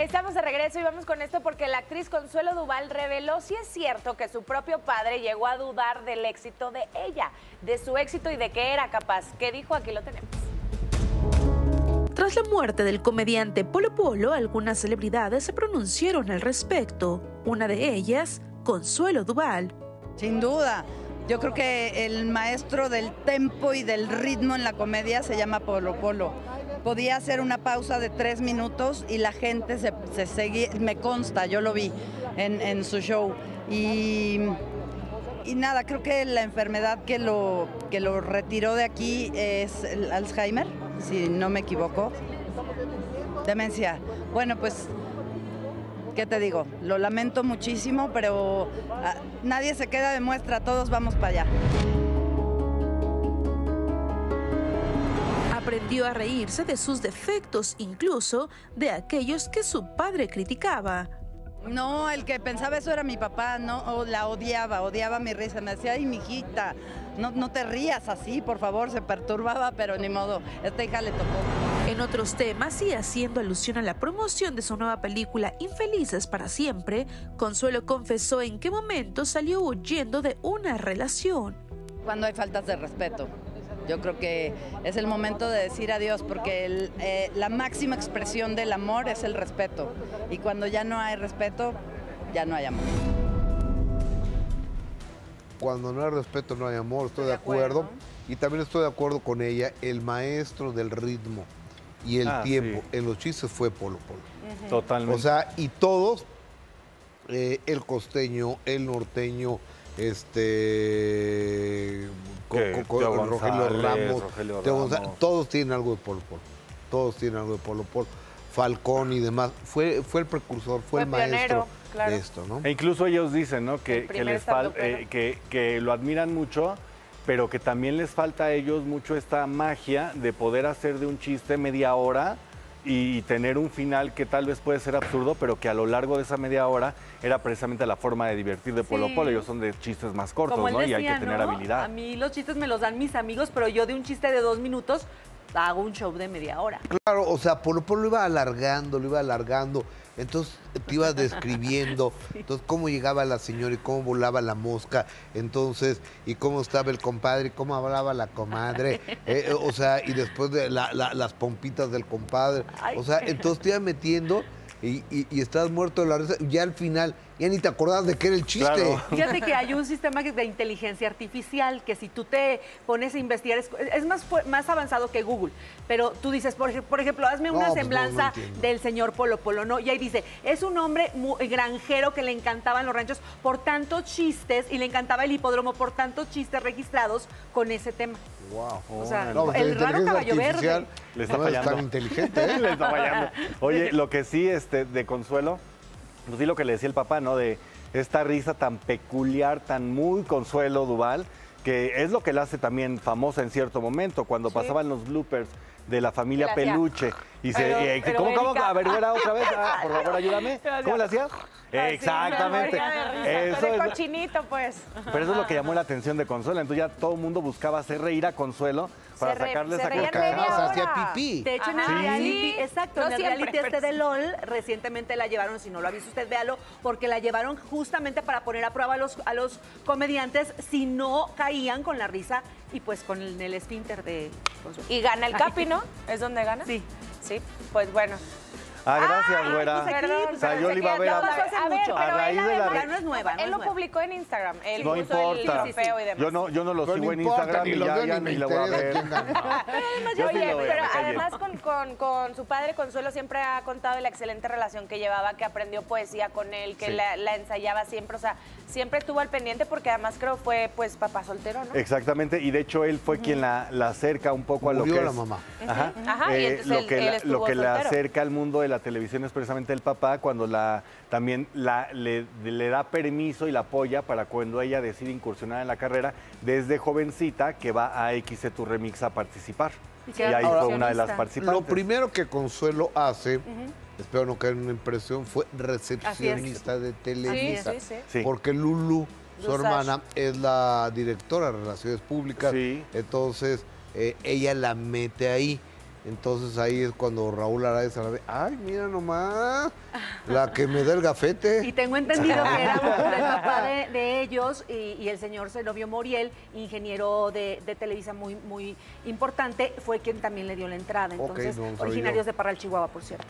Estamos de regreso y vamos con esto porque la actriz Consuelo Duval reveló si es cierto que su propio padre llegó a dudar del éxito de ella, de su éxito y de que era capaz. ¿Qué dijo? Aquí lo tenemos. Tras la muerte del comediante Polo Polo, algunas celebridades se pronunciaron al respecto. Una de ellas, Consuelo Duval. Sin duda. Yo creo que el maestro del tempo y del ritmo en la comedia se llama Polo Polo. Podía hacer una pausa de tres minutos y la gente se, seguía, me consta, yo lo vi en, su show. Y, y, nada, creo que la enfermedad que lo, que lo retiró de aquí es el Alzheimer, si no me equivoco. Demencia. Bueno, pues ¿qué te digo? Lo lamento muchísimo, pero ah, nadie se queda de muestra, todos vamos para allá. Aprendió a reírse de sus defectos, incluso de aquellos que su padre criticaba. No, el que pensaba eso era mi papá, no, o la odiaba, odiaba mi risa, me decía, ay, mijita, no, no te rías así, por favor, se perturbaba, pero ni modo, esta hija le tocó. En otros temas y haciendo alusión a la promoción de su nueva película Infelices para siempre, Consuelo confesó en qué momento salió huyendo de una relación. Cuando hay faltas de respeto. Yo creo que es el momento de decir adiós porque eh, la máxima expresión del amor es el respeto. Y cuando ya no hay respeto, ya no hay amor. Cuando no hay respeto, no hay amor, estoy, de acuerdo. Y también estoy de acuerdo con ella, el maestro del ritmo y el ah, tiempo en los chistes fue Polo Polo. Totalmente. O sea, y todos, eh, el costeño, el norteño, este Rogelio Ramos, todos tienen algo de Polo Polo. Todos tienen algo de Polo Polo. Falcón y demás. Fue, fue el precursor, fue, el maestro de esto, ¿no? E incluso ellos dicen, ¿no? Que, les eh, que, que lo admiran mucho pero que también les falta a ellos mucho esta magia de poder hacer de un chiste media hora y tener un final que tal vez puede ser absurdo, pero que a lo largo de esa media hora era precisamente la forma de divertir de Polo Polo. Ellos son de chistes más cortos, ¿no? y hay que tener habilidad. A mí los chistes me los dan mis amigos, pero yo de un chiste de dos minutos hago un show de media hora. Claro, o sea, Polo Polo lo iba alargando, lo iba alargando. Entonces te ibas describiendo, entonces cómo llegaba la señora y cómo volaba la mosca, entonces, y cómo estaba el compadre y cómo hablaba la comadre, eh, o sea, y después de las pompitas del compadre, o sea, entonces te ibas metiendo y, y, estás muerto de la risa, ya al final ya ni te acordás de qué era el chiste. Fíjate que hay un sistema de inteligencia artificial que si tú te pones a investigar, es, más, más avanzado que Google, pero tú dices, por, ejemplo, hazme una pues semblanza del señor Polo Polo, ¿no? Y ahí dice, es un hombre granjero que le encantaban los ranchos por tantos chistes y le encantaba el hipódromo por tantos chistes registrados con ese tema. Wow. O sea, pues el raro caballo verde. Le está fallando. tan inteligente, ¿eh? le está fallando. Oye, lo que sí, este, de consuelo, pues sí lo que le decía el papá, ¿no? De esta risa tan peculiar, tan muy consuelo Duval, que es lo que la hace también famosa en cierto momento, cuando pasaban los bloopers de la familia Peluche. Y se, eh, ¿cómo, cómo? A ver, otra vez, ah, por favor, ayúdame. ¿Cómo le hacías? Exactamente. Eso es, cochinito, pues. Pero eso es lo que llamó la atención de Consuelo. Entonces ya todo el mundo buscaba hacer reír a Consuelo para sacarle esa carcajada. hacía pipí. De hecho, en el reality, exacto, en el reality este de LOL, recientemente la llevaron, si no lo ha visto usted, véalo, porque la llevaron justamente para poner a prueba a los, a los comediantes si no caían con la risa y pues con el, el esfínter de Consuelo. Y gana el Capi, ¿no? ¿Es donde gana? Sí. Sí, pues bueno. Ah, gracias, güera. Pues o sea, yo le iba a ver a, a, ver, a raíz de la... no es nueva. él lo publicó en Instagram. Él no importa. El feo y demás. Yo no, yo no lo sigo en Instagram y ya, ya ni, lo voy a ver. Oye, pero además con, con, con, su padre Consuelo siempre ha contado la excelente relación que llevaba, que aprendió poesía con él, que la, la, ensayaba siempre, o sea, siempre estuvo al pendiente porque además creo fue pues papá soltero, ¿no? Exactamente, y de hecho él fue quien la, la, acerca un poco a lo que es... la mamá. Ajá. Ajá lo, que la, lo que la acerca al mundo de la televisión es precisamente el papá cuando la también la, le, le, da permiso y la apoya para cuando ella decide incursionar en la carrera desde jovencita que va a XC Tu Remix a participar. Y, ahí fue una de las participantes. Lo primero que Consuelo hace espero no caer en una impresión, fue recepcionista de Televisa. Porque Lulu, su hermana, es la directora de Relaciones Públicas. Entonces, eh, ella la mete ahí. Entonces ahí es cuando Raúl la ve, ay, mira nomás, la que me da el gafete. Y tengo entendido que era el papá de, de ellos y, y el señor Zenobio Moriel, ingeniero de, de Televisa muy, muy importante, fue quien también le dio la entrada. Entonces, no originarios yo. de Parral, Chihuahua, por cierto.